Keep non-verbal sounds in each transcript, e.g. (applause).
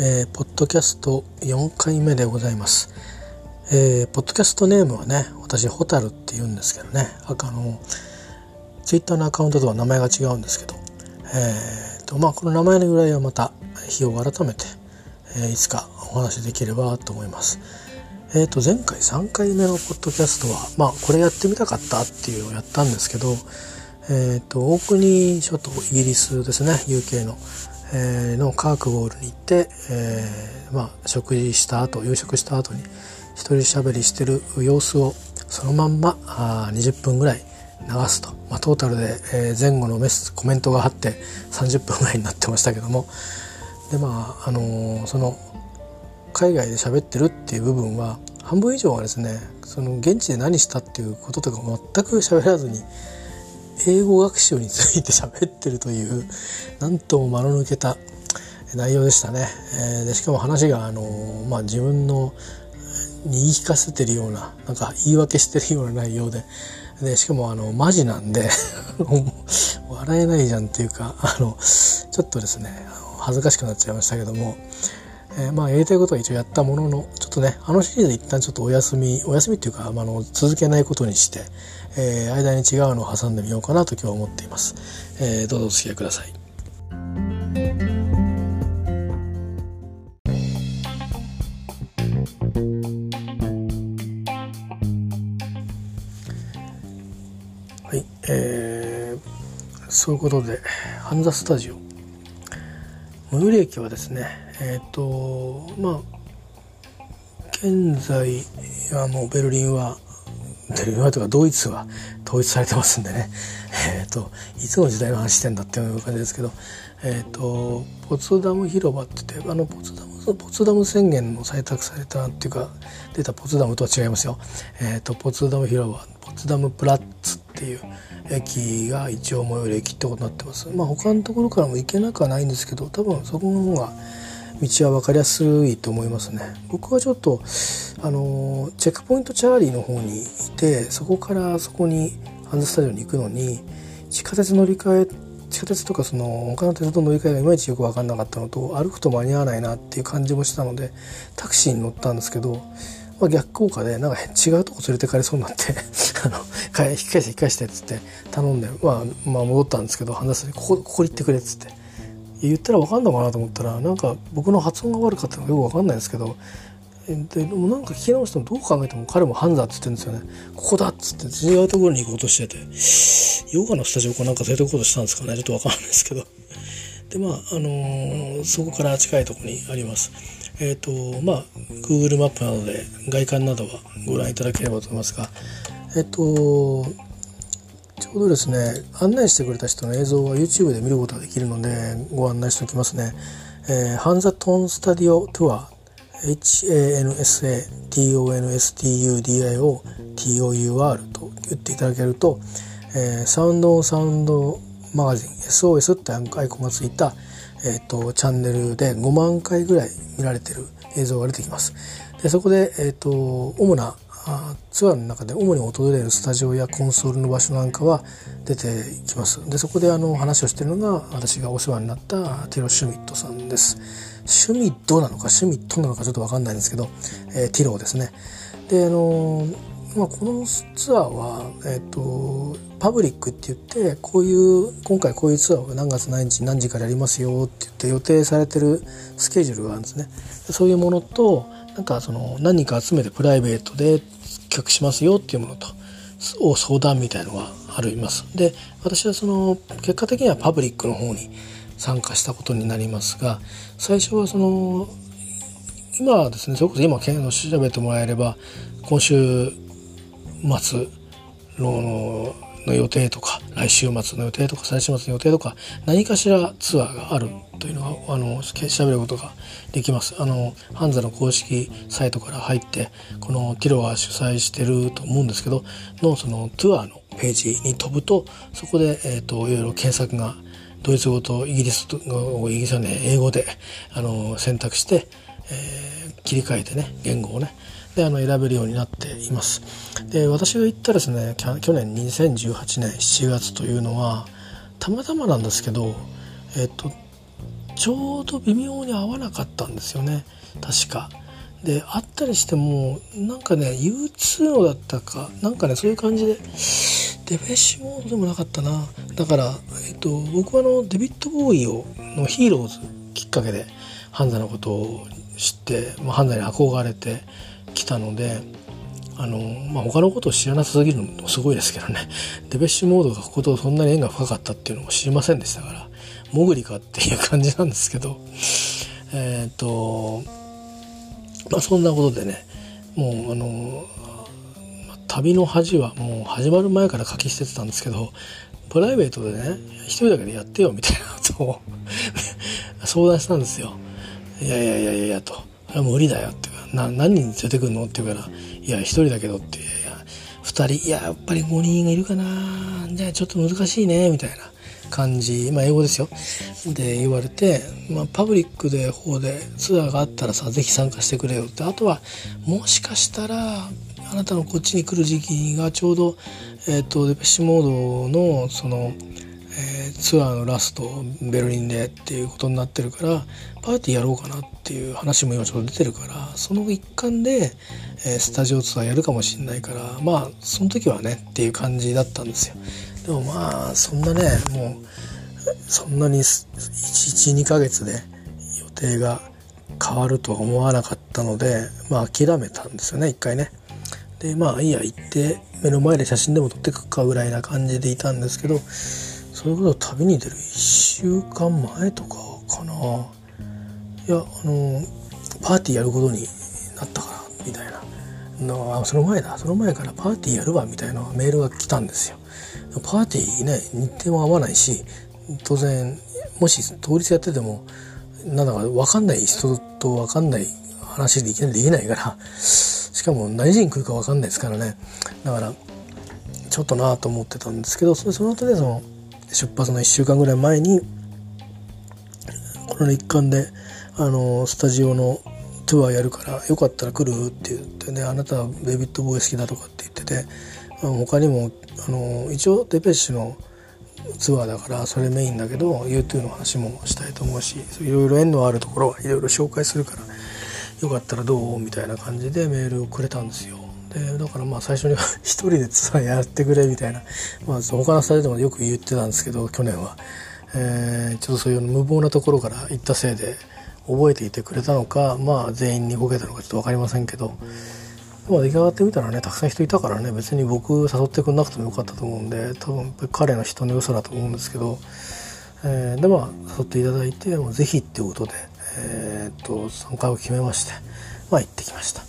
えー、ポッドキャスト4回目でございます。えー、ポッドキャストネームはね、私、ホタルって言うんですけどね、あの、ツイッターのアカウントとは名前が違うんですけど、えーと、まあ、この名前の由来はまた日を改めて、えー、いつかお話しできればと思います。えーと、前回3回目のポッドキャストは、まあ、これやってみたかったっていうのをやったんですけど、えーと、大国諸島イギリスですね UK の、のカークゴールに行って、えー、まあ、食事した後夕食した後に一人喋りしてる様子をそのまんまあ20分ぐらい流すと、まあ、トータルで、えー、前後のメスコメントがあって30分ぐらいになってましたけども。でまああの、その海外で喋ってるっていう部分は半分以上はですねその現地で何したっていうこととか全く喋らずに英語学習について喋ってるというなんとも間の抜けた内容でしたね。えー、でしかも話が、あのまあ、自分のに言い聞かせてるようななんか言い訳してるような内容ででしかもあのマジなんで (laughs) 笑えないじゃんっていうかあのちょっとですね恥ずかしくなっちゃいましたけども、えー、まあやりたいことは一応やったもののちょっとねあのシリーズ一旦ちょっとお休みお休みっていうか、まあ、の続けないことにして、えー、間に違うのを挟んでみようかなと今日は思っています、えー、どうぞお付き合いください。はいえー、そういうことでハンザスタジオ。最寄り駅はですねえっ、ー、とまあ現在はもうベルリンは (laughs) ベルリンはとかドイツは統一されてますんでね (laughs) えっ、ー、といつの時代の話してんだっていう感じですけどえっ、ー、とポツダム広場って言ってあのポツダムポツダム宣言の採択されたっていうか出たポツダムとは違いますよ。えっ、ー、とポツダム広場ポツダムプラッツっていう駅が一応最寄り駅ってことになってます。まあ他のところからも行けなくはないんですけど多分そこの方が道は分かりやすいと思いますね僕はちょっとあのチェックポイントチャーリーの方にいてそこからそこにハンズスタジオに行くのに地下鉄乗り換え地下鉄とかその他の鉄道乗り換えがいまいちよく分かんなかったのと歩くと間に合わないなっていう感じもしたのでタクシーに乗ったんですけど、まあ、逆効果でなんか違うとこ連れてかれそうになって (laughs) あの引き返して引き返してっつって頼んで、まあ、まあ戻ったんですけどハンズスタジオここここに行ってくれっつって。言ったら分かんのかなと思ったらなんか僕の発音が悪かったのかよく分かんないですけどでもなんか聞き直してもどう考えても彼もハンザーっつってんですよね。ここだっつって違うところに行こうとしててヨガのスタジオかなんか連れて行こうとしたんですかね。ちょっと分かんないですけど。でまああのー、そこから近いところにあります。えっ、ー、とまあ Google マップなどで外観などはご覧いただければと思いますがえっ、ー、とちょうどですね案内してくれた人の映像は YouTube で見ることができるのでご案内しておきますね、えー、ハンザトンスタディオトゥア HANSATONSTUDIO TOUR と言っていただけると、えー、サウンドサウンドマガジン SOS ってアイコンがついた、えーと、チャンネルで5万回ぐらい見られてる映像が出てきます。でそこで、えーと主なツアーの中で主に訪れるスタジオやコンソールの場所なんかは出てきます。でそこであの話をしてるのが私がお世話になったティロ・シュミットさんです。シュミットなのかシュミットなのかちょっと分かんないんですけど、えー、ティロですね。であのまあ、このツアーは、えーと、パブリックって言ってこういう今回こういうツアーを何月何日何時からやりますよって言って予定されてるスケジュールがあるんですねそういうものとなんかその何人か集めてプライベートで企画しますよっていうものとを相談みたいのがあります。で私はその結果的にはパブリックの方に参加したことになりますが最初はその今はですねそれこそ今調べてもらえれば今週末のの予定とか来週末の予定とか再週末の予定とか何かしらツアーがあるというのはあの調べることができます。あのハンザの公式サイトから入ってこのティロが主催してると思うんですけどのそのツアーのページに飛ぶとそこで、えーと、いろいろ検索がドイツ語とイギリス語イギリスはね英語であの選択して、えー、切り替えてね言語をねであの選べるようになっています。で私が行ったですね去年2018年7月というのはたまたまなんですけど、えっと、ちょうど微妙に合わなかったんですよね確か。であったりしてもなんかね U2 のだったかなんかねそういう感じでデベッシュモードでもなかったなだから、えっと、僕はあのデビッド・ボーイをの「ヒーローズ」きっかけでハンザのことを知って、まあ、ハンザに憧れてたのであの、まあ、他のことを知らなさすぎるのもすごいですけどね (laughs) デベッシュモードがこことそんなに縁が深かったっていうのも知りませんでしたから潜りかっていう感じなんですけど (laughs) えっ、とまあそんなことでねもうあの旅の恥はもう始まる前から書き捨ててたんですけどプライベートでね一人だけでやってよみたいなことを (laughs) 相談したんですよ。いやいやいやいやと。無理だよってな何人連れてくんの？って言うから「いや一人だけど」って「いや2人いややっぱり5人がいるかな。じゃあちょっと難しいね」みたいな感じ。まあ英語ですよ。で言われて、まあ、パブリックで方でツアーがあったらさ是非参加してくれよって。あとはもしかしたらあなたのこっちに来る時期がちょうど、えーと、デペッシュモードのその、えー、ツアーのラストベルリンでっていうことになってるからパーティーやろうかなっていう話も今ちょっと出てるからその一環で、えー、スタジオツアーやるかもしれないからまあその時はねっていう感じだったんですよ。でもまあそんなねもうそんなに12ヶ月で予定が変わるとは思わなかったのでまあ諦めたんですよね一回ね。でまあいいや行って目の前で写真でも撮ってくかぐらいな感じでいたんですけどそれこそ旅に出る1週間前とかかな。いやあのパーティーやることになったからみたいな。のその前だ。その前からパーティーやるわみたいなメールが来たんですよ。パーティーね日程も合わないし当然もし当日やっててもなんだか分かんない人と分かんない話でいきなりできないからしかも何時に来るか分かんないですからね。だからちょっとなと思ってたんですけどその後でその出発の1週間ぐらい前にこの一環であのスタジオのツアーやるからよかったら来るって言ってねあなたはデビッド・ボーイ好きだとかって言ってて他にもあの一応デペッシュのツアーだからそれメインだけど U2 の話もしたいと思うしいろいろ縁のあるところはいろいろ紹介するからよかったらどう？みたいな感じでメールをくれたんですよ。でだからまあ最初に (laughs) 一人でツアーやってくれみたいな、まあ、他のスタジオでもよく言ってたんですけど去年は、えー、ちょっとそういう無謀なところから行ったせいで覚えていてくれたのかまあ全員にボケたのかちょっと分かりませんけど。まあ、出来上がってみたらねたくさん人いたからね別に僕誘ってくれなくてもよかったと思うんで多分彼の人の良さだと思うんですけど、えー、でまあ誘っていただいてもうぜひっていうことで、えー、っと参加を決めましてまあ行ってきました。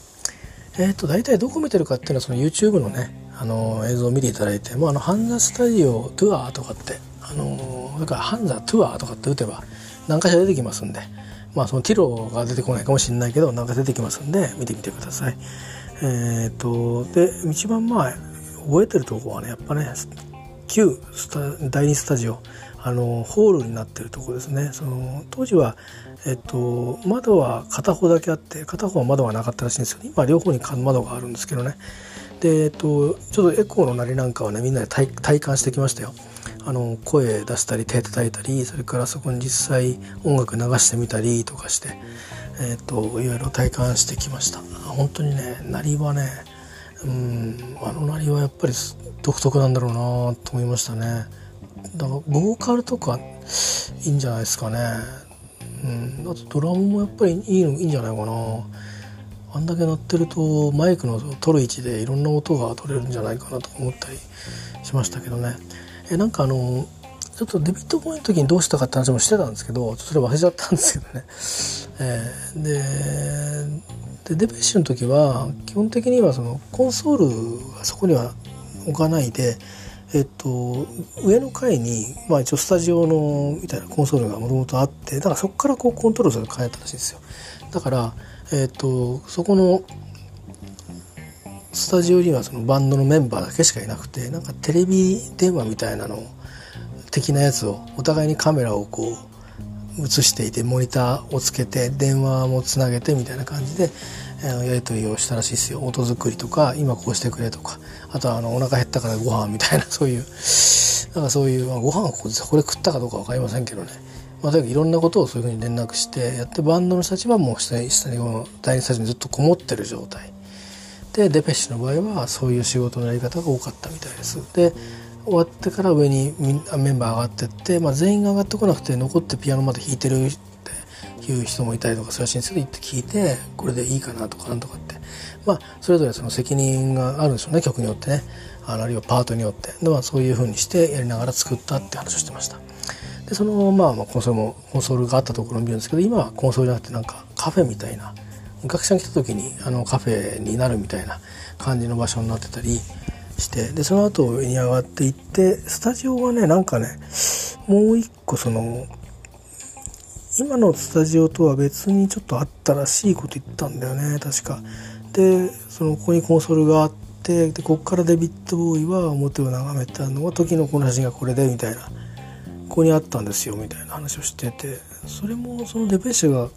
えー、っと大体どこ見てるかっていうのはその YouTube のねあの映像を見ていただいて、まあ、あのハンザスタジオトゥアーとかってあのだからハンザトゥアーとかって打てば何かしら出てきますんでまあそのティロが出てこないかもしれないけど何か出てきますんで見てみてください。えっ、ー、とで一番まあ覚えてるとこはねやっぱね旧スタ第2スタジオあのホールになってるとこですねその当時は、えっと、窓は片方だけあって片方は窓がなかったらしいんですよ今両方に窓があるんですけどね。で、えっと、ちょっとエコーの鳴りなんかはねみんなで体感してきましたよ。あの声出したり手叩いたりそれからそこに実際音楽流してみたりとかしてえーと、いろいろ体感してきました。本当にね鳴りはねうんあの鳴りはやっぱり独特なんだろうなと思いましたね。だからボーカルとかいいんじゃないですかね。うん。あとドラムもやっぱりいいのいいんじゃないかな。あんだけ鳴ってるとマイクの取る位置でいろんな音が取れるんじゃないかなと思ったりしましたけどね。えなんかあのちょっとデビットコインの時にどうしたかって話もしてたんですけどそれ忘れちゃったんですけどね、えー、ででデペッシュの時は基本的にはそのコンソールがそこには置かないでえっと、上の階に、まあ、一応スタジオのみたいなコンソールがもともとあってだからそこからこうコントロールする変えたらしいんですよ。だから、えっと、そこのスタジオにはそのバンドのメンバーだけしかいなくてなんかテレビ電話みたいなの的なやつをお互いにカメラをこう映していてモニターをつけて電話もつなげてみたいな感じで、やり取りをしたらしいですよ。音作りとか今こうしてくれとか。あとはあのお腹減ったからご飯みたいな (laughs) そういうなんかそういう、まあ、ご飯をここで食ったかどうか分かりませんけどね、まあ、とにかくいろんなことをそういうふうに連絡してやってバンドの人たちはもう下に下にこの第二スタジオにずっとこもってる状態でデペッシュの場合はそういう仕事のやり方が多かったみたいです。で終わってから上にメンバー上がってって、まあ、全員が上がってこなくて残ってピアノまで弾いてるいう人もいたりとかするらしいんですけど行って聞いてこれでいいかなとかなんとかって。まあそれぞれその責任があるんでしょうね曲によってね。あのあるいはパートによって。で、まあ、そういうふうにしてやりながら作ったって話をしてました。でそのまあまコンソールもコンソールがあったところを見るんですけど今はコンソールじゃなくてなんかカフェみたいな。学者が来た時にあのカフェになるみたいな感じの場所になってたりして。でその後上に上がっていってスタジオがねなんかねもう一個その今のスタジオとは別にちょっとあったらしいこと言ったんだよね確か。でそのここにコンソールがあってでここからデビッド・ボーイは表を眺めたのは時のこの写真がこれでみたいな。ここにあったんですよみたいな話をしてて。それもそのデペッシュが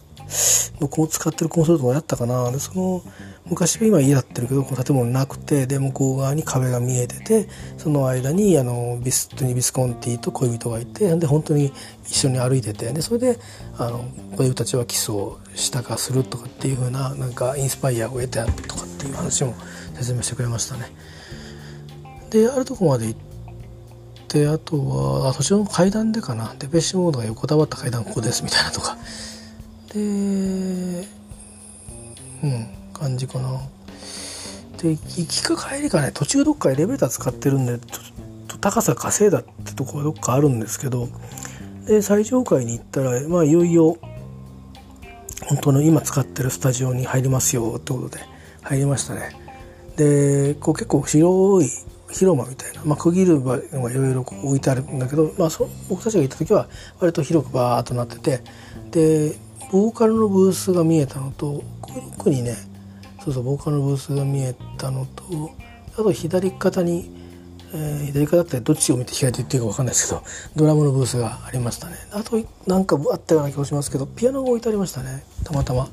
僕も使ってるコンソールとかやったかな。でその昔は今家だってるけどこの建物なくてで向こう側に壁が見えててその間にあのビストニ・ビスコンティと恋人がいてで本当に一緒に歩いててでそれであの恋人たちはキスをしたかするとかっていう風ななんかインスパイアを得たとかっていう話も説明してくれましたね。であるとこまで行ってあとはあ途中の階段でかな。デペッシュモードが横たわった階段ここですみたいなとか。でうん感じかな。で行きか帰りかね途中どっかエレベーター使ってるんでちょっと高さ稼いだってとこはどっかあるんですけどで最上階に行ったらまあいよいよ本当の今使ってるスタジオに入りますよってことで入りましたね。でこう結構広い広間みたいな、まあ、区切る場がいろいろ置いてあるんだけど、まあ、そ僕たちが行った時は割と広くバーッとなっててでボーカルのブースが見えたのと奥にねそうそうボーカルのブースが見えたのとあと左肩に、えー、左肩ってどっちを見て左手っていうか分かんないですけどドラムのブースがありましたね。あとなんかあったような気がしますけどピアノが置いてありましたね。たまたま。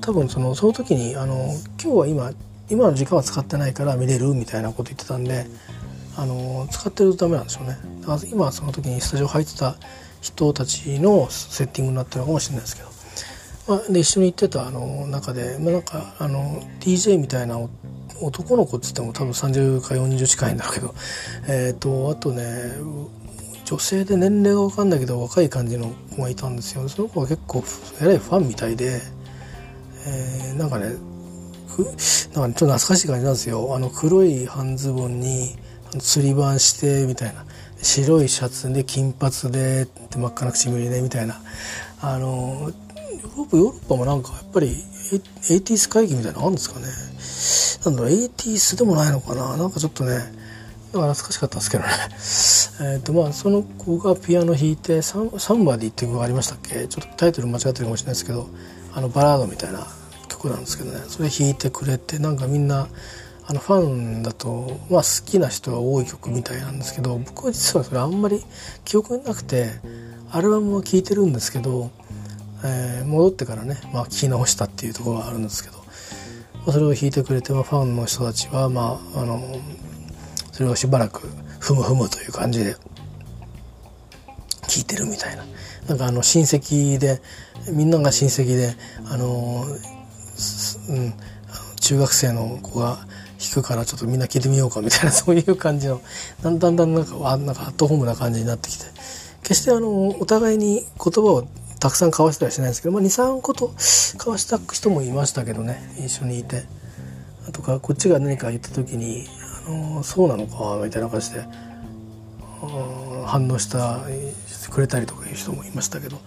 多分そのその時にあの今日は今今の時間は使ってないから見れるみたいなこと言ってたんであの使ってるとダメなんでしょうね。だから今その時にスタジオ入ってた人たちのセッティングになってるのかもしれないですけど、まあ、で一緒に行ってたあの中で、まあ、なんかあの DJ みたいな男の子っつっても多分30か40近いんだけどえっ、ー、とあとね女性で年齢が分かんないけど若い感じの子がいたんですよ。その子は結構えらいファンみたいで、えー、なんかねなんかちょっと懐かしい感じなんですよ。あの黒い半ズボンに釣り板してみたいな。白いシャツで金髪で真っ赤な唇でみたいな。あのヨーロッパもなんかやっぱりエイティス会議みたいなのあるんですかね。なんだろうエイティスでもないのかな。なんかちょっとね懐かしかったんですけどね。(laughs) えっとまあその子がピアノ弾いてサン「サンバディ」っていう曲がありましたっけ？ちょっとタイトル間違ってるかもしれないですけどあのバラードみたいな曲なんですけどね。それ弾いてくれてなんかみんなあのファンだと、まあ、好きな人が多い曲みたいなんですけど僕は実はそれあんまり記憶になくてアルバムは聴いてるんですけど、えー、戻ってからね、まあ、聴き直したっていうところがあるんですけど、それを弾いてくれて、まあ、ファンの人たちは、まあ、あのそれをしばらくふむふむという感じで聴いてるみたいな。なんかあの親戚でみんなが親戚であの、うん、中学生の子が弾くからちょっとみんな聞いてみようかみたいな (laughs) そういう感じのだんだんだんなんかなんかアットホームな感じになってきて決してあのお互いに言葉をたくさん交わしたりしないんですけど、まあ、23個と交わした人もいましたけどね一緒にいて。とかこっちが何か言った時に「あのそうなのか」みたいな感じで反応したくれたりとかいう人もいましたけど。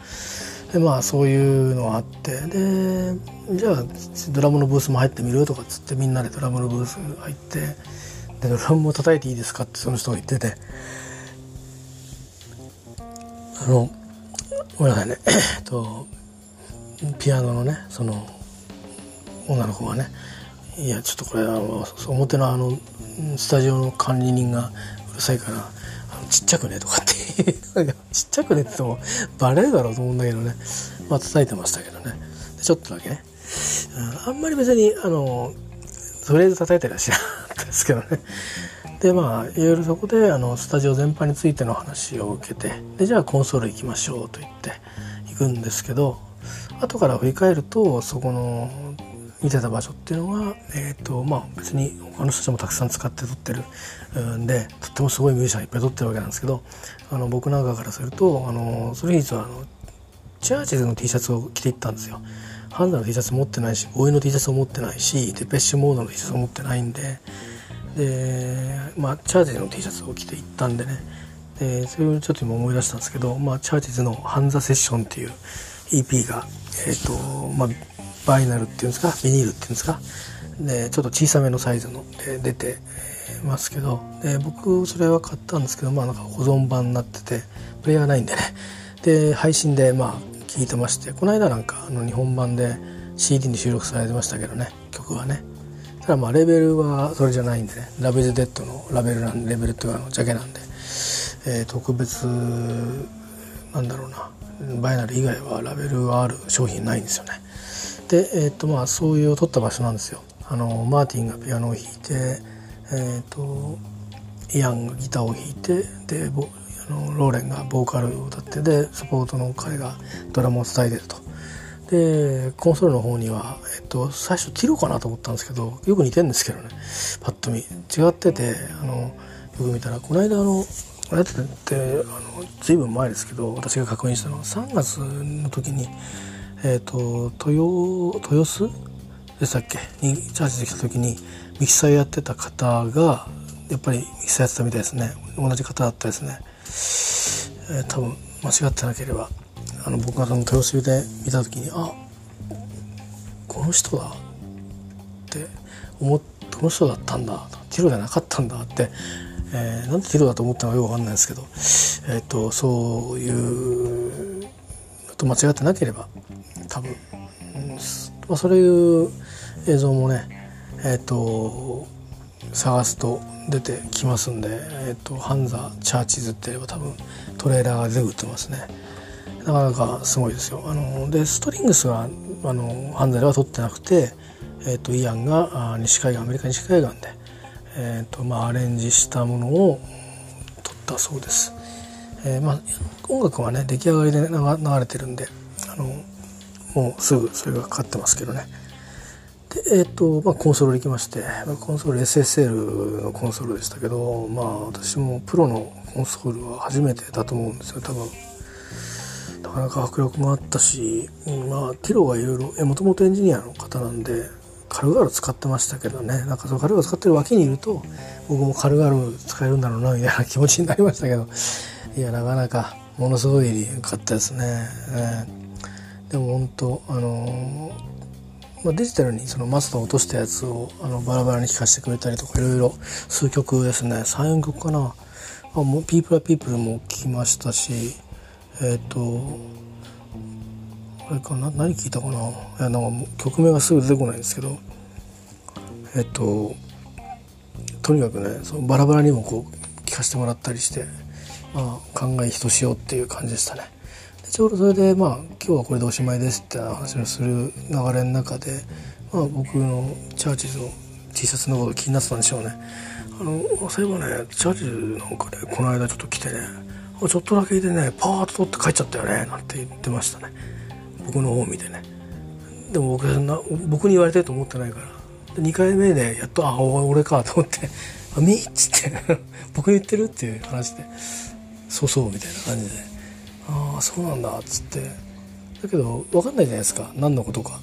でまあそういうのがあって。でじゃあドラムのブースも入ってみるとかっつってみんなでドラムのブース入ってでドラムも叩いていいですかってその人が言ってて。あのごめんなさいね。えっとピアノのねその女の子がね。いやちょっとこれあの表のあのスタジオの管理人がうるさいからちっちゃくねとかって。(laughs) ちっちゃくねって言ってもバレるだろうと思うんだけどね。まあ叩いてましたけどね。ちょっとだけね、あんまり別にあのとりあえず叩いてらっしゃったんですけどね。でまあいろいろそこであのスタジオ全般についての話を受けてでじゃあコンソール行きましょうと言って行くんですけど後から振り返るとそこの見てた場所っていうのは、えーとまあ、別に他の人たちもたくさん使って撮ってるんでとってもすごいミュージシャンいっぱい撮ってるわけなんですけどあの僕なんかからするとあのそれ実はあのチャーチズの T シャツを着ていったんですよ。ハンザの T シャツ持ってないしボーイの T シャツを持ってないしデペッシュモードの T シャツを持ってないんでで、まあ、チャーチズの T シャツを着ていったんでね。でそれをちょっと今思い出したんですけど、まあ、チャーチズの「ハンザセッション」っていう EP が、えーとまあ、バイナルっていうんですかビニールっていうんですか。でちょっと小さめのサイズので出てますけどで僕それは買ったんですけどまあなんか保存版になっててプレイヤーないんでね。で配信でまあ聞いてましてこの間なんかあの日本版で CD に収録されてましたけどね曲はね。ただまあレベルはそれじゃないんでね。ラベルデッドのラベルなんレベルっていうかのジャケなんで、えー、特別なんだろうな。バイナル以外はラベルがある商品ないんですよね。でえっ、とまあそういう撮った場所なんですよ。あのマーティンがピアノを弾いてえっ、とイアンがギターを弾いてであのローレンがボーカルを歌ってでサポートの彼がドラムを伝えてると。でコンソールの方には、と、最初ティロかなと思ったんですけどよく似てるんですけどね。パッと見。違っててあのよく見たらこの間あのあれってあの随分前ですけど私が確認したのは3月の時に、えっと、豊豊洲？でしたっけ？にチャージできた時にミキサーやってた方がやっぱりミキサーやってたみたいですね。同じ方だったですね。えー、多分間違ってなければあの僕がその豊洲で見た時にあの人だって思っこの人だったんだティロじゃなかったんだって、えー、なんでティロだと思ったのかよく分かんないですけど、えーと、そういうと間違ってなければ多分、まあ、そういう映像もねえっ、ー、と探すと出てきますんで、えーと、ハンザ・チャーチズって言えば多分トレーラーが出てってますね。なかなかすごいですよ。あのでストリングスはあのハンザでは取ってなくて、えーと、イアンが西海岸アメリカ西海岸で、えーとまあ、アレンジしたものを取ったそうです、えーまあ、音楽はね出来上がりで流れてるんであのもうすぐそれがかかってますけどね。でえっ、ー、とまあコンソール行きましてコンソール SSL のコンソールでしたけどまあ私もプロのコンソールは初めてだと思うんですよ多分。かなか迫力もあったしまあティロがいろいろもともとエンジニアの方なんでカルガル使ってましたけどね。なんかそのカルガル使ってる脇にいると僕もカルガル使えるんだろうなみたいな気持ちになりましたけど。いやなかなかものすごい良かったですね、えー、でも本当あのーまあ、デジタルにそのマスターを落としたやつをあのバラバラに聴かせてくれたりとかいろいろ数曲ですね。34曲かな、あ、もうピープルはピープルも聴きましたしえっ、ー、とあれかな？何聞いたかな？いやなんか曲名がすぐ出てこないんですけどえっ、ー、ととにかくねそのバラバラにもこう聴かせてもらったりして、まあ、考えひとしおっていう感じでしたね。ちょうどそれでまあ今日はこれでおしまいですって話をする流れの中で、まあ、僕のチャーチズの T シャツのこと気になってたんでしょうね。あのそういえばねチャーチズなんか、ね、この間ちょっと来てねちょっとだけいてねパーッと取って帰っちゃったよねなんて言ってましたね。僕の方を見てね。でも僕な僕に言われてると思ってないから。2回目でやっとあ俺かと思って「あみっつって。(laughs) 僕に言ってるっていう話で。そうそうみたいな感じで。ああそうなんだっつって。だけど分かんないじゃないですか。何のことか。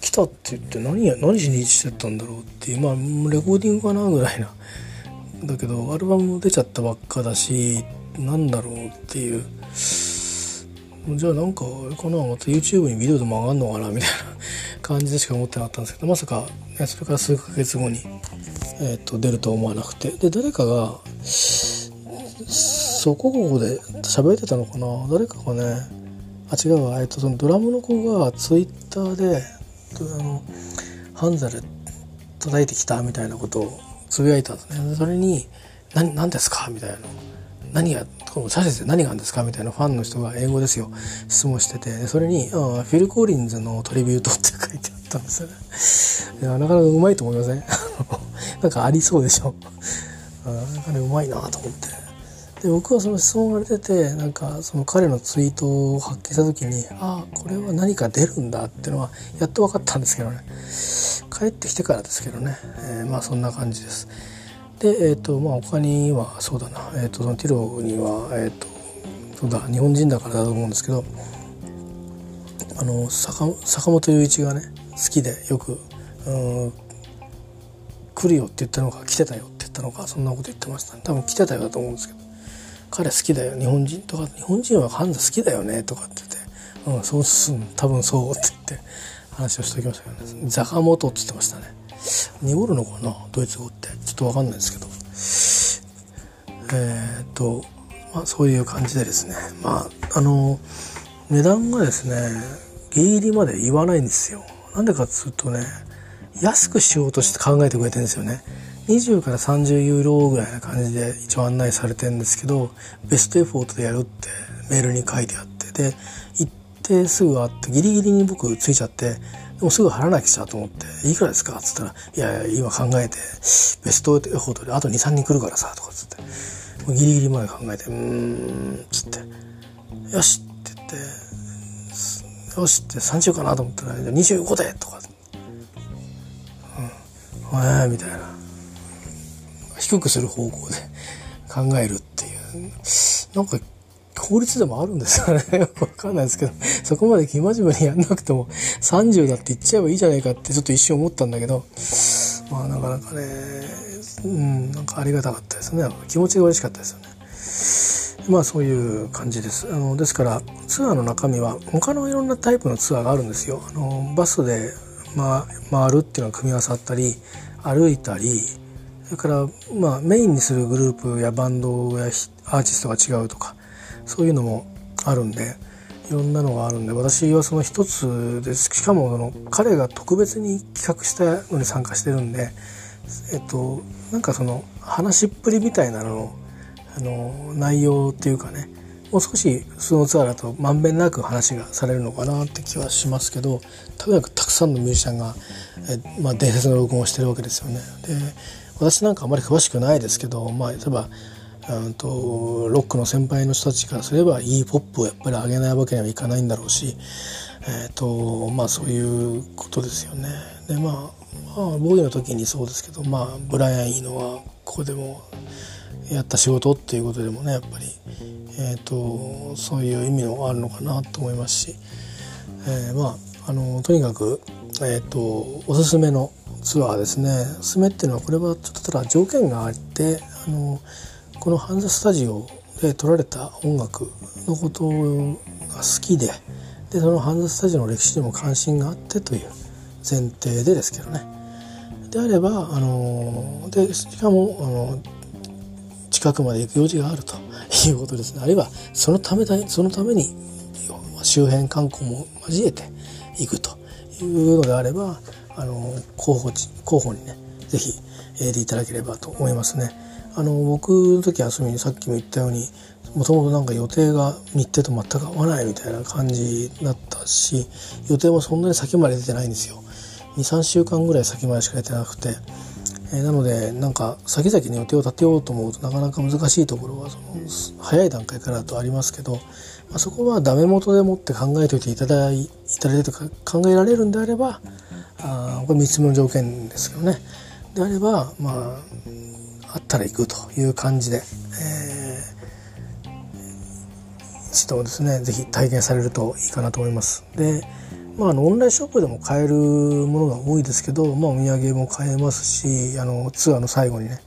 来たって言って何や何しにしてたんだろうっていう。まあレコーディングかなぐらいな。だけどアルバムも出ちゃったばっかだしなんだろうっていう。じゃあなんかあれかなまた YouTube にビデオでも上がんのかなみたいな。感じでしか思ってなかったんですけどまさか、ね、それから数ヶ月後に、えー、と出ると思わなくて。で誰かがそこここで喋ってたのかな？誰かがねあ違うわ、えっと、そのドラムの子がツイッターであのハンザル叩いてきたみたいなことをつぶやいたんですね。それに「何何ですか?」みたいな。何がこのサシで何があるんですか？みたいなファンの人が英語ですよ。質問してて。それにあ「フィル・コーリンズのトリビュート」って書いてあったんですよねなかなかうまいと思いません？(laughs) なんかありそうでしょ。なかなかうまいなと思って。で僕はその質問が出ててなんかその彼のツイートを発見した時にああこれは何か出るんだっていうのはやっと分かったんですけどね。帰ってきてからですけどね、えー、まあそんな感じです。でえ、ー、とまあ他にはそうだな、えーと、そのティロにはえ、ー、とそうだ日本人だからだと思うんですけどあの坂坂本龍一がね好きでよくうん来るよって言ったのか来てたよって言ったのかそんなこと言ってましたね。多分来てたよだと思うんですけど彼好きだよ日本人とか日本人はハンザ好きだよねとかって言って「うんそうすん多分そう」って言って話をしておきましたけどね。ザカモトって言ってましたね。濁るのかな？ドイツ語って。ちょっと分かんないですけど。えー、っとまあそういう感じでですね。まああの値段がですねギリギリまで言わないんですよ。なんでかっつうとね安くしようとして考えてくれてるんですよね。20から30ユーロぐらいな感じで一応案内されてるんですけどベストエフォートでやるってメールに書いてあってで行ってすぐ会ってギリギリに僕着いちゃってでもすぐ払わなきゃと思って「いくらですか?」っつったら「いやいや今考えてベストエフォートであと23人来るからさ」とかっつって。もうギリギリまで考えて「うん」っつって「よし」って言って「よし」って30かなと思ったら「25で」とか「うん、ええ」みたいな。低くする方向で考えるっていう。なんか法律でもあるんですかね？(laughs) わかんないですけどそこまで生真面目にやんなくても30だって言っちゃえばいいじゃないかってちょっと一瞬思ったんだけどまあなかなかねうんなんかありがたかったですね気持ちが嬉しかったですよね。まあそういう感じです。あのですからツアーの中身は他のいろんなタイプのツアーがあるんですよ。あのバスで、ま、回るっていうのが組み合わさったり歩いたりそれからまあメインにするグループやバンドやアーティストが違うとかそういうのもあるんでいろんなのがあるんで私はその一つですしかもその彼が特別に企画したのに参加してるんでえっとなんかその話っぷりみたいなののあの内容っていうかねもう少しそのツアーだとまんべんなく話がされるのかなって気はしますけどとにかくたくさんのミュージシャンがえ、まあ、伝説の録音をしてるわけですよね。で私なんかあまり詳しくないですけど、まあ、例えばとロックの先輩の人たちからすればいいポップをやっぱり上げないわけにはいかないんだろうし、えーとまあ、そういうことですよね。でまあ、まあ、ボーイの時にそうですけど、まあ、ブライアンいいのはここでもやった仕事っていうことでもねやっぱり、えーと、そういう意味もあるのかなと思いますし、えー、まああのとにかく、えーとおすすめのツアーですねおすすめっていうのはこれはちょっとただ条件があってあのこのハンザスタジオで撮られた音楽のことが好きででそのハンザスタジオの歴史にも関心があってという前提でですけどねであればあのでしかもあの近くまで行く用事があるということですねあるいはそのためそのために周辺観光も交えて行くというのであればあの候補候補にね是非入れていただければと思いますね。あの僕の時遊びにさっきも言ったようにもともとなんか予定が日程と全く合わないみたいな感じだったし予定もそんなに先まで出てないんですよ。23週間ぐらい先までしか出てなくて、えー、なのでなんか先々に予定を立てようと思うとなかなか難しいところはその早い段階からだとありますけど、まあ、そこはダメ元でもって考えておいていただいただいてか考えられるんであればあこれ3つ目の条件ですけどね。であればまああったら行くという感じで、えー、一度ですね是非体験されるといいかなと思います。でまあ、あのオンラインショップでも買えるものが多いですけど、まあ、お土産も買えますしあのツアーの最後にね、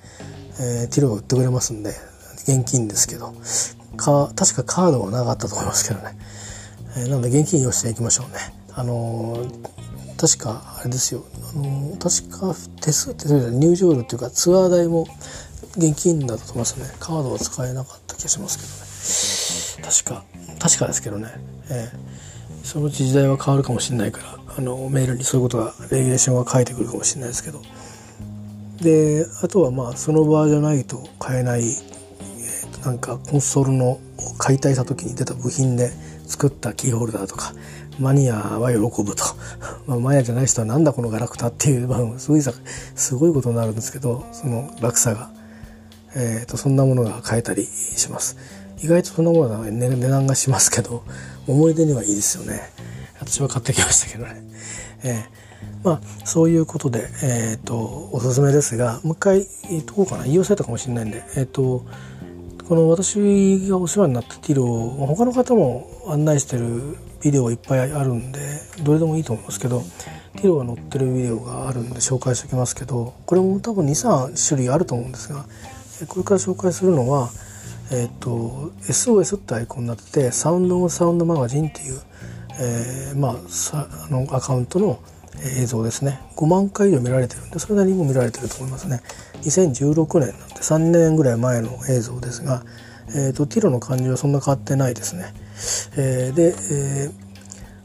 えー、ティロが売ってくれますんで現金ですけどか確かカードはなかったと思いますけどね、えー、なので現金用意していきましょうね。あの確かあれですよ。あの確か手数って入場料っていうかツアー代も現金だと思いますね。カードは使えなかった気がしますけどね。確か確かですけどね、えー、そのうち時代は変わるかもしれないからあのメールにそういうことがレギュレーションが書いてくるかもしれないですけど。であとはまあその場じゃないと買えない、えー、なんかコンソールの解体した時に出た部品で作ったキーホルダーとかマニアは喜ぶと、まあ、マニアじゃない人はなんだこのガラクタっていう、まあ、すごいすごいことになるんですけどその落差が、えーと、そんなものが買えたりします。意外とそんなものは、ね、値段がしますけど思い出にはいいですよね。私は買ってきましたけどね、えー、まあそういうことで、えーと、おすすめですがもう一回言っとこうかな。言い忘れたかもしれないんでえっ、ー、とこの私がお世話になったティロ他の方も案内してるビデオいっぱいあるんでどれでもいいと思いますけどティロが載ってるビデオがあるんで紹介しておきますけどこれも多分23種類あると思うんですがこれから紹介するのは、えっ、ー、と SOS ってアイコンになっててサウンド・オン・サウンド・マガジンっていう、えー、まああのアカウントの映像ですね。5万回以上見られてるんでそれなりにも見られてると思いますね。2016年なんで3年ぐらい前の映像ですが、えーと、ティロの感じはそんな変わってないですね、えー、で、えー、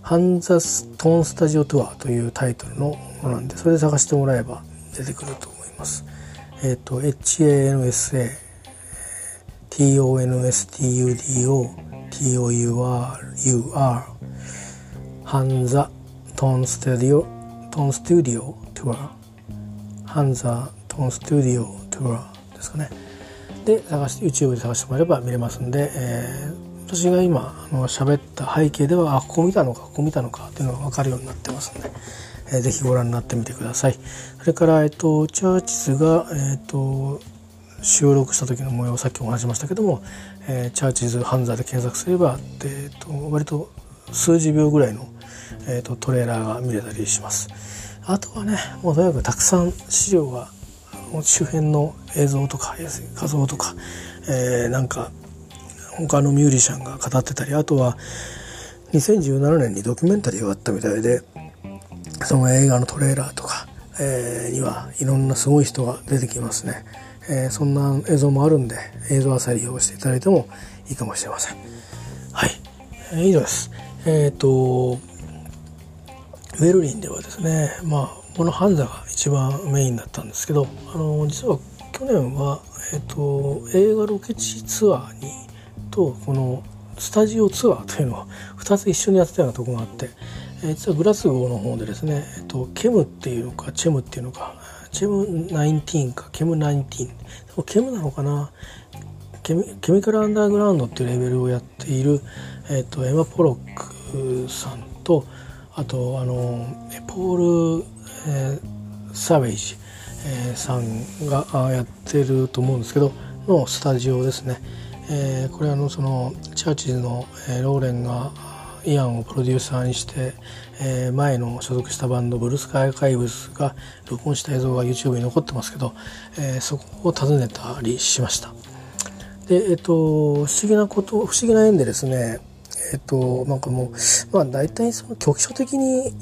ハンザストーンスタジオトゥアというタイトルのものなんでそれで探してもらえば出てくると思います。えっ、ー、と HANSATONSTUDOTOURUR ハンザトーンスタジオトーンスタジオトゥアハンザトーンスタジオトゥアですかね。で探して YouTube で探してもらえば見れますんで、えー、私が今あの喋った背景ではあここ見たのかここ見たのかっていうのが分かるようになってますんで、えー、ぜひご覧になってみてください。それから、えっと、チャーチズが、えっと、収録した時の模様をさっきお話しましたけども、えー、チャーチズハンザーで検索すれば、えっと、割と数十秒ぐらいのえーと、トレーラーが見れたりします。あとはねもうとにかくたくさん資料が周辺の映像とか画像とか、えー、なんか他のミュージシャンが語ってたりあとは2017年にドキュメンタリーがあったみたいでその映画のトレーラーとか、えー、にはいろんなすごい人が出てきますね、えー、そんな映像もあるんで映像朝利用していただいてもいいかもしれません。はい、えー、以上です。えっ、とベルリンではですねまあこのハンザが一番メインだったんですけどあの実は去年は、えーと、映画ロケ地ツアーにとこのスタジオツアーというのを2つ一緒にやってたようなとこがあって、えー、実はグラスゴーの方でですね、えーと、ケムっていうのかチェムっていうのかチェム19かケム19ケムなのかな？ケミケミカルアンダーグラウンドっていうレベルをやっている、えーとエマ・ポロックさんとあとあのポール、えー、サウェイジ、えー、さんがやってると思うんですけどのスタジオですね、えー、これあのそのチャーチズの、えー、ローレンがイアンをプロデューサーにして、えー、前の所属したバンドブルースカイアーカイブスが録音した映像が YouTube に残ってますけど、えー、そこを訪ねたりしました。でえっ、ー、と不思議なこと不思議な縁でですねえっとなんかもうまあ大体その局所的に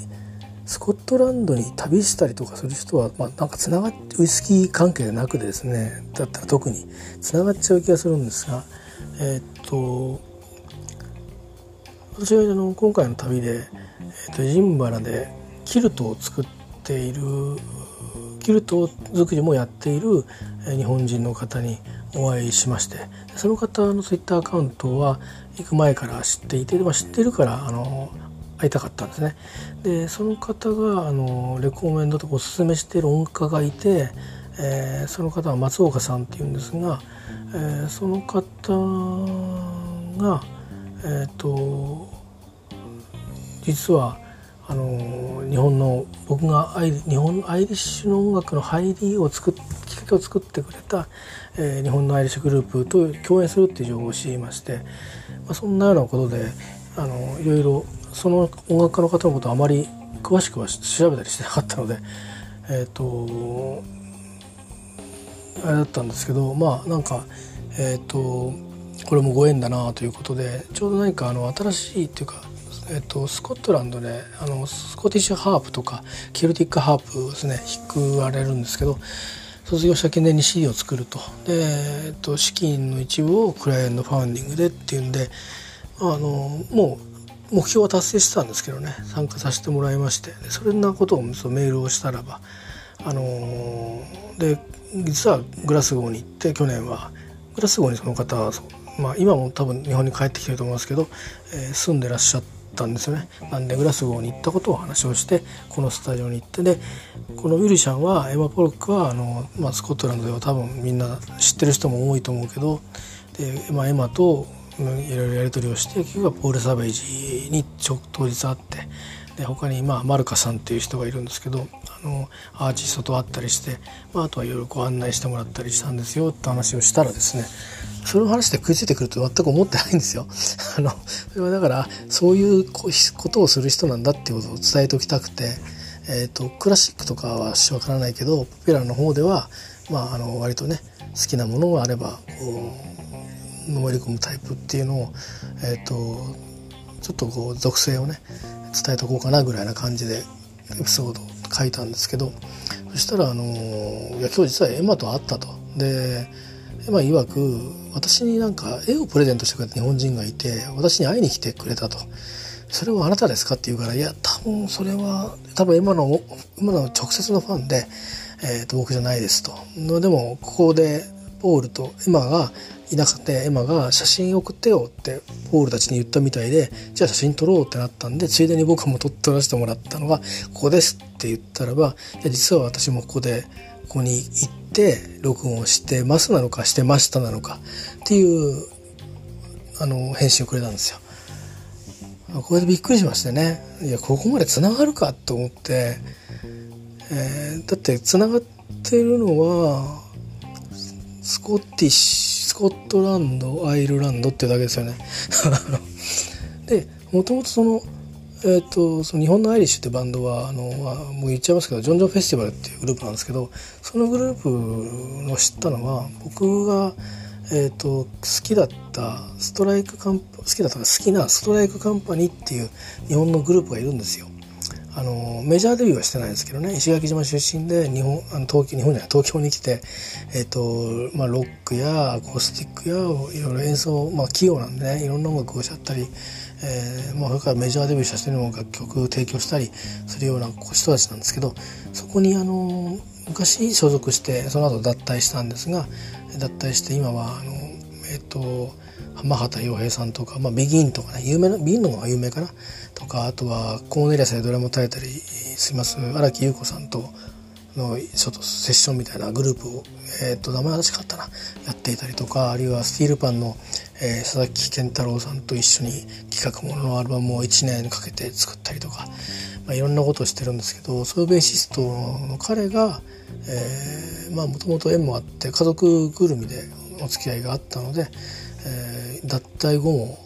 スコットランドに旅したりとかする人は、まあ、なんかつながってウイスキー関係でなくてですねだったら特につながっちゃう気がするんですがえっと私があの今回の旅で、えっと、ジンバラでキルトを作っているキルト作りもやっている日本人の方にお会いしましてその方のツイッターアカウントは行く前から知っていて、まあ、知ってるからあの会いたかったんですね。でその方があのレコメンドとかおすすめしてる音楽家がいて、えー、その方は松岡さんっていうんですが、えー、その方がえっ、ー、と実はあの日本の僕がアイ日本アイリッシュの音楽の入りを作っきっかけを作ってくれた、えー、日本のアイリッシュグループと共演するっていう情報を知りまして、まあ、そんなようなことであのいろいろその音楽家の方のことをあまり詳しくは調べたりしてなかったのでえっ、ー、とあれだったんですけどまあなんかえっ、ー、とこれもご縁だなということでちょうど何かあの新しいっていうかえっと、スコットランドであのスコティッシュハープとかケルティックハープですね弾くわれるんですけど卒業した記念に CD を作ると。で、えっと、資金の一部をクライアントファウンディングでっていうんであのもう目標は達成してたんですけどね参加させてもらいましてそれなことをメールをしたらばあので実はグラスゴーに行って去年はグラスゴーにその方はまあ、今も多分日本に帰ってきてると思いますけど、えー、住んでらっしゃってたんですよね。なんでグラスゴーに行ったことを話をしてこのスタジオに行ってでこのウィルシャンはエマ・ポロックはあの、まあ、スコットランドでは多分みんな知ってる人も多いと思うけどで、まあ、エマといろいろやり取りをして結局はポール・サベージに当日会ってで他にまあマルカさんっていう人がいるんですけどあのアーティストと会ったりして、まあ、あとはいろいろ案内してもらったりしたんですよって話をしたらですねその話で食いついてくると全く思ってないんですよ。(laughs) あのそれはだからそういうことをする人なんだっていうことを伝えておきたくて、えーと、クラシックとかはわからないけどポピュラーの方では、まあ、あの割とね好きなものがあればこうのめり込むタイプっていうのを、えーと、ちょっとこう属性をね伝えとこうかなぐらいな感じでエピソードを書いたんですけどそしたらあのいや今日実はエマと会ったと。でエマ曰く私になんか絵をプレゼントしてくれた日本人がいて私に会いに来てくれたと。それはあなたですかって言うからいや多分それは多分エマの今の直接のファンで、えー、と僕じゃないですと。でもここでポールとエマがいなくてエマが写真送ってよってポールたちに言ったみたいでじゃあ写真撮ろうってなったんでついでに僕も撮らせてもらったのがここですって言ったらば実は私もここでここに行って録音をしてますなのかしてましたなのかっていうあの返信をくれたんですよ。これでびっくりしましてねいやここまでつながるかと思って、えー、だってつながってるのはスコティッシュスコットランドアイルランドっていうだけですよね。(laughs) でもともとそのえーと、その日本のアイリッシュってバンドはあのもう言っちゃいますけどジョンジョンフェスティバルっていうグループなんですけどそのグループを知ったのは僕が、えーと、好きだったストライクカン好きだった好きなストライクカンパニーっていう日本のグループがいるんですよ。あのメジャーデビューはしてないんですけどね石垣島出身で日本あの東京日本じゃない東京に来て、えーとまあ、ロックやアコースティックやいろいろ演奏、まあ、器用なんでねいろんな音楽をしちゃったり、えーまあ、それからメジャーデビューした人にも楽曲を提供したりするような人たちなんですけどそこにあの昔所属してその後脱退したんですが脱退して今はあのえっ、ー、と浜畑洋平さんとか、まあ、ビギンとかね有名なビギンの方が有名かな？とかあとはコーネリアスでドラムを歌えたりします荒木優子さんとのちょっとセッションみたいなグループを、えー、と名前私かったな。やっていたりとかあるいはスティールパンの、えー、佐々木健太郎さんと一緒に企画もののアルバムを1年かけて作ったりとか、まあ、いろんなことをしてるんですけどそういうベーシストの彼がまあもともと縁もあって家族ぐるみでお付き合いがあったので、えー、脱退後も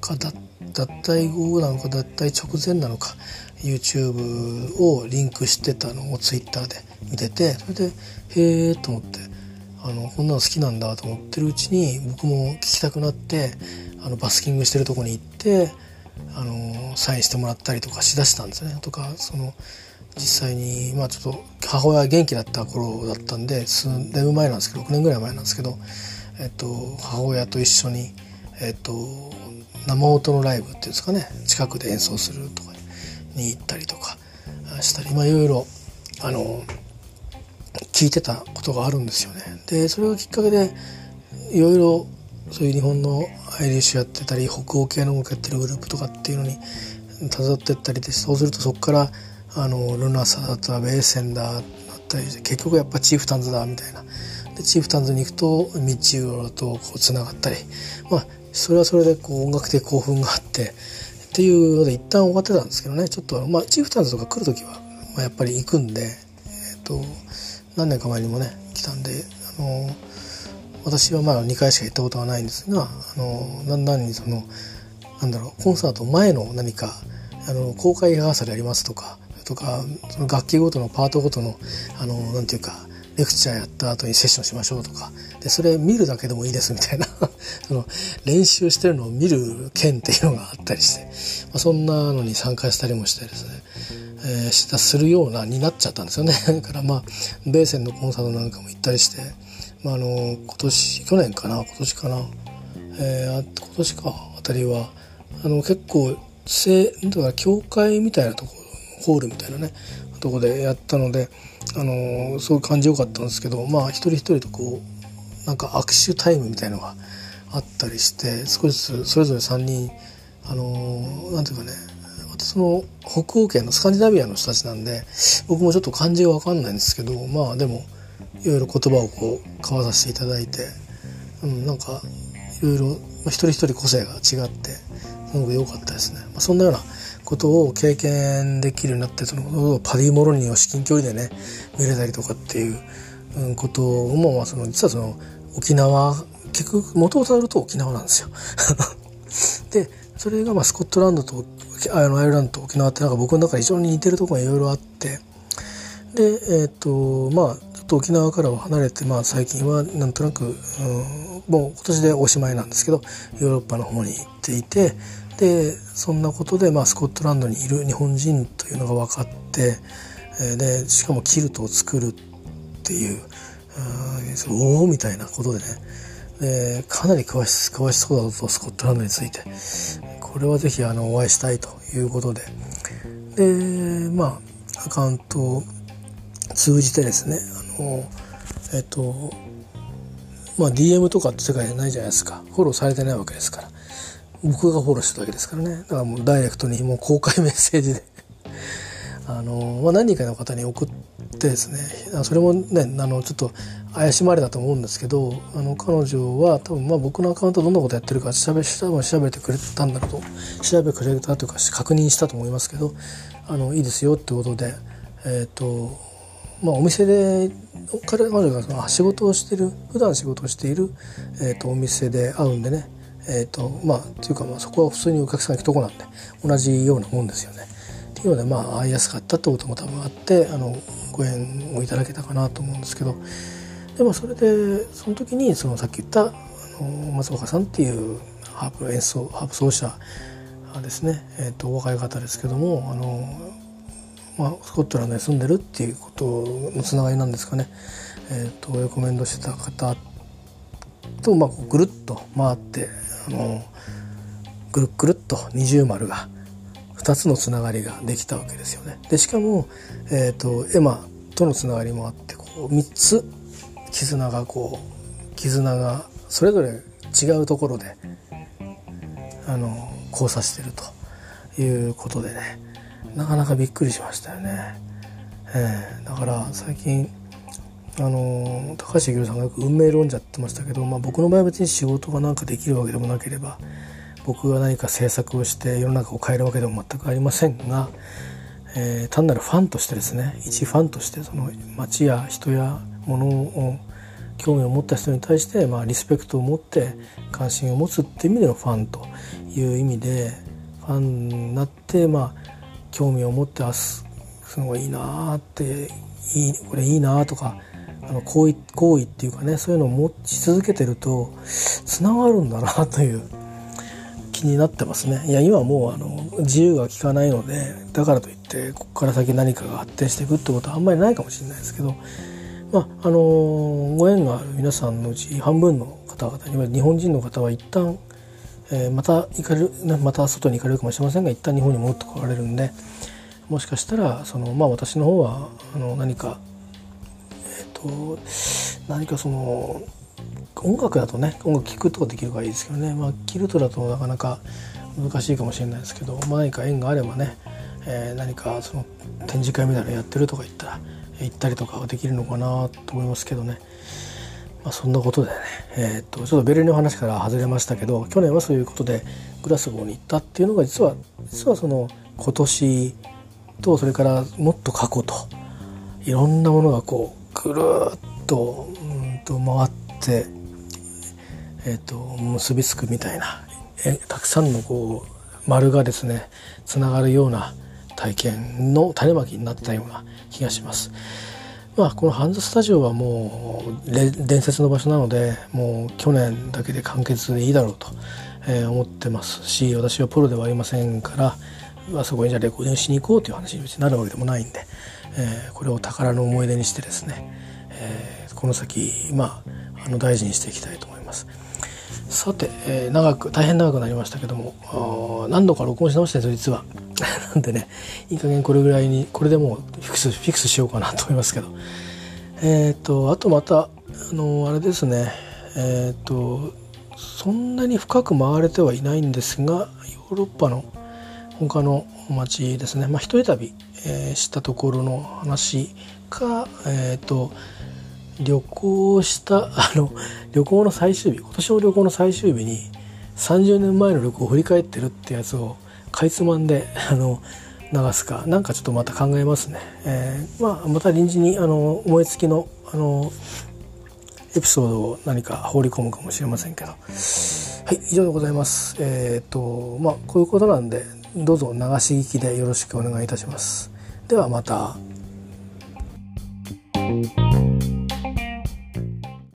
か脱脱退後なのか脱退直前なのか YouTube をリンクしてたのを Twitter で見ててそれでへえと思ってあのこんなの好きなんだと思ってるうちに僕も聞きたくなってあのバスキングしてるとこに行ってあのサインしてもらったりとかしだしたんですね。とかその実際にまあちょっと母親が元気だった頃だったんで数年前なんですけど6年ぐらい前なんですけど、えっと、母親と一緒に、えっと、生音のライブっていうんですかね近くで演奏するとかに行ったりとかしたりまあいろいろあの聞いてたことがあるんですよね。でそれがきっかけでいろいろそういう日本のアイリッシュやってたり北欧系の音楽やってるグループとかっていうのに携わってったりでそうするとそこからあのルナサだったらベーセンダーだったり結局やっぱチーフタンズだみたいな。でチーフタンズに行くとミッチウロとこうつながったり。まあそれはそれでこう音楽的興奮があってっていうので一旦終わってたんですけどね。ちょっとまあチーフタンズとか来る時は、まあ、やっぱり行くんで、えっと何年か前にもね来たんであの私はまあ2回しか行ったことはないんですがあのだんだんにそのなんだろうコンサート前の何かあの公開リハーサルやりますとかとかその楽器ごとのパートごとのあのなんていうかレクチャーやった後にセッションしましょうとかでそれ見るだけでもいいですみたいな (laughs) その練習してるのを見る件っていうのがあったりして、まあ、そんなのに参加したりもしてですね、えー、するようなになっちゃったんですよね。(laughs) だからまあベーセンのコンサートなんかも行ったりして、まあ、あの今年去年かな今年かな、えー、今年かあたりはあの結構せだから教会みたいなところホールみたいなねとこでやったのであのすごい感じよかったんですけどまあ一人一人とこうなんか握手タイムみたいのがあったりして少しずつそれぞれ3人あのー、なんていうかねその北欧圏のスカンディナビアの人たちなんで僕もちょっと漢字が分かんないんですけどまあでもいろいろ言葉をこう交わさせていただいて、うん、なんかいろいろ、まあ、一人一人個性が違ってすごく良かったですね。まあ、そんなようなことを経験できるようになってそのパディ・モロニーを至近距離でね見れたりとかっていううんことも、まあ、その実はその沖縄結局元をたどると沖縄なんですよ。(laughs) でそれがまあスコットランドとあのアイルランドと沖縄ってなんか僕の中で非常に似てるとこがいろいろあって。でえっ、とまあちょっと沖縄からは離れて、まあ、最近はなんとなく、うん、もう今年でおしまいなんですけどヨーロッパの方に行っていてでそんなことで、まあ、スコットランドにいる日本人というのが分かってでしかもキルトを作るっていうおおみたいなことでね。でかなり詳し詳しそうだぞとスコットランドについて。これはぜひあのお会いしたいということで。でまあアカウントを通じてですねあのえっとまあ DM とかって世界じゃないじゃないですか。フォローされてないわけですから。僕がフォローしてるわけですからね。だからもうダイレクトにもう公開メッセージであの、まあ、何人かの方に送ってですねそれもねあのちょっと怪しまれたと思うんですけどあの彼女は多分まあ僕のアカウントどんなことやってるか調べ調べてくれたんだろうと調べてくれたというか確認したと思いますけどあのいいですよってことでえ、ー、とまあ、お店で彼女がその仕事をしてる普段仕事をしている、えー、とお店で会うんでねえーとまあっていうかまあそこは普通にお客さんが行くとこなんで同じようなもんですよね。ていうのでまあ会いやすかったってことも多分あってあのご縁をいただけたかなと思うんですけど。でもそれでその時にそのさっき言ったあの松岡さんっていうハープ演奏ハープ奏者ですね、えーと、若い方ですけどもあの、まあ、スコットランドに住んでるっていうことのつながりなんですかね、えーと、レコメンドしてた方と、まあ、ぐるっと回ってあのぐるっぐるっと二重丸が2つのつながりができたわけですよね。でしかも、えーと、エマとのつながりもあってこう3つ絆がこう絆がそれぞれ違うところであの交差してるということでねなかなかびっくりしましたよね。えー、だから最近あの高橋宏さんがよく運命論者って言ってましたけど、まあ、僕の場合は別に仕事がなんかできるわけでもなければ僕が何か制作をして世の中を変えるわけでも全くありませんが、えー、単なるファンとしてですね一ファンとしてその街や人や物を興味を持った人に対して、まあ、リスペクトを持って関心を持つっていう意味でのファンという意味でファンになって、まあ、興味を持ってあすすごいいいなっていいこれいいなとかあの行為行為っていうかねそういうのを持ち続けてるとつながるんだなという気になってますね。いや今もうあの自由が利かないのでだからといってここから先何かが発展していくってことはあんまりないかもしれないですけどまああのご縁がある皆さんのうち半分の方々には日本人の方は一旦、えー、また行かれるまた外に行かれるかもしれませんが一旦日本に戻ってこられるんでもしかしたらそのまあ私の方はあの何かえっ、ー、と何かその音楽だとね音楽聴くとかできるからいいですけどね、まあ、キルトだとなかなか難しいかもしれないですけど、まあ、何か縁があればね、えー、何かその展示会みたいなのやってるとか言ったら行ったりとかはできるのかなと思いますけどね、まあ、そんなことでね、えー、っとちょっとベルリンの話から外れましたけど去年はそういうことでグラスゴーに行ったっていうのが実は実はその今年とそれからもっと過去といろんなものがこうぐるっとうんと回ってえーと、結びつくみたいなえたくさんのこう丸がですねつながるような体験の種まきになったような気がします。まあ、このハンズスタジオはもう伝説の場所なのでもう去年だけで完結でいいだろうと、え、思ってますし私はプロではありませんからあそこにじゃあレコーディングしに行こうという話になるわけでもないんで、えー、これを宝の思い出にしてですね、えー、この先まああの大事にしていきたいと思います。さて、えー、長く大変長くなりましたけども何度か録音し直したんですよ実は。(laughs) なんでねいい加減これぐらいにこれでもうフィクスフィクスしようかなと思いますけど。えっ、ー、とあとまたあのあれですね。えっ、とそんなに深く回れてはいないんですがヨーロッパの他の町ですね、まあ、一人旅、えー、したところの話か、えーと、旅行したあの旅行の最終日今年の旅行の最終日に30年前の旅行を振り返ってるってやつをかいつまんであの流すかなんかちょっとまた考えますね、えー、まあ、また臨時にあの思いつきのあのエピソードを何か放り込むかもしれませんけど。はい以上でございます。えっ、とまあこういうことなんでどうぞ流し聞きでよろしくお願いいたします。ではまた。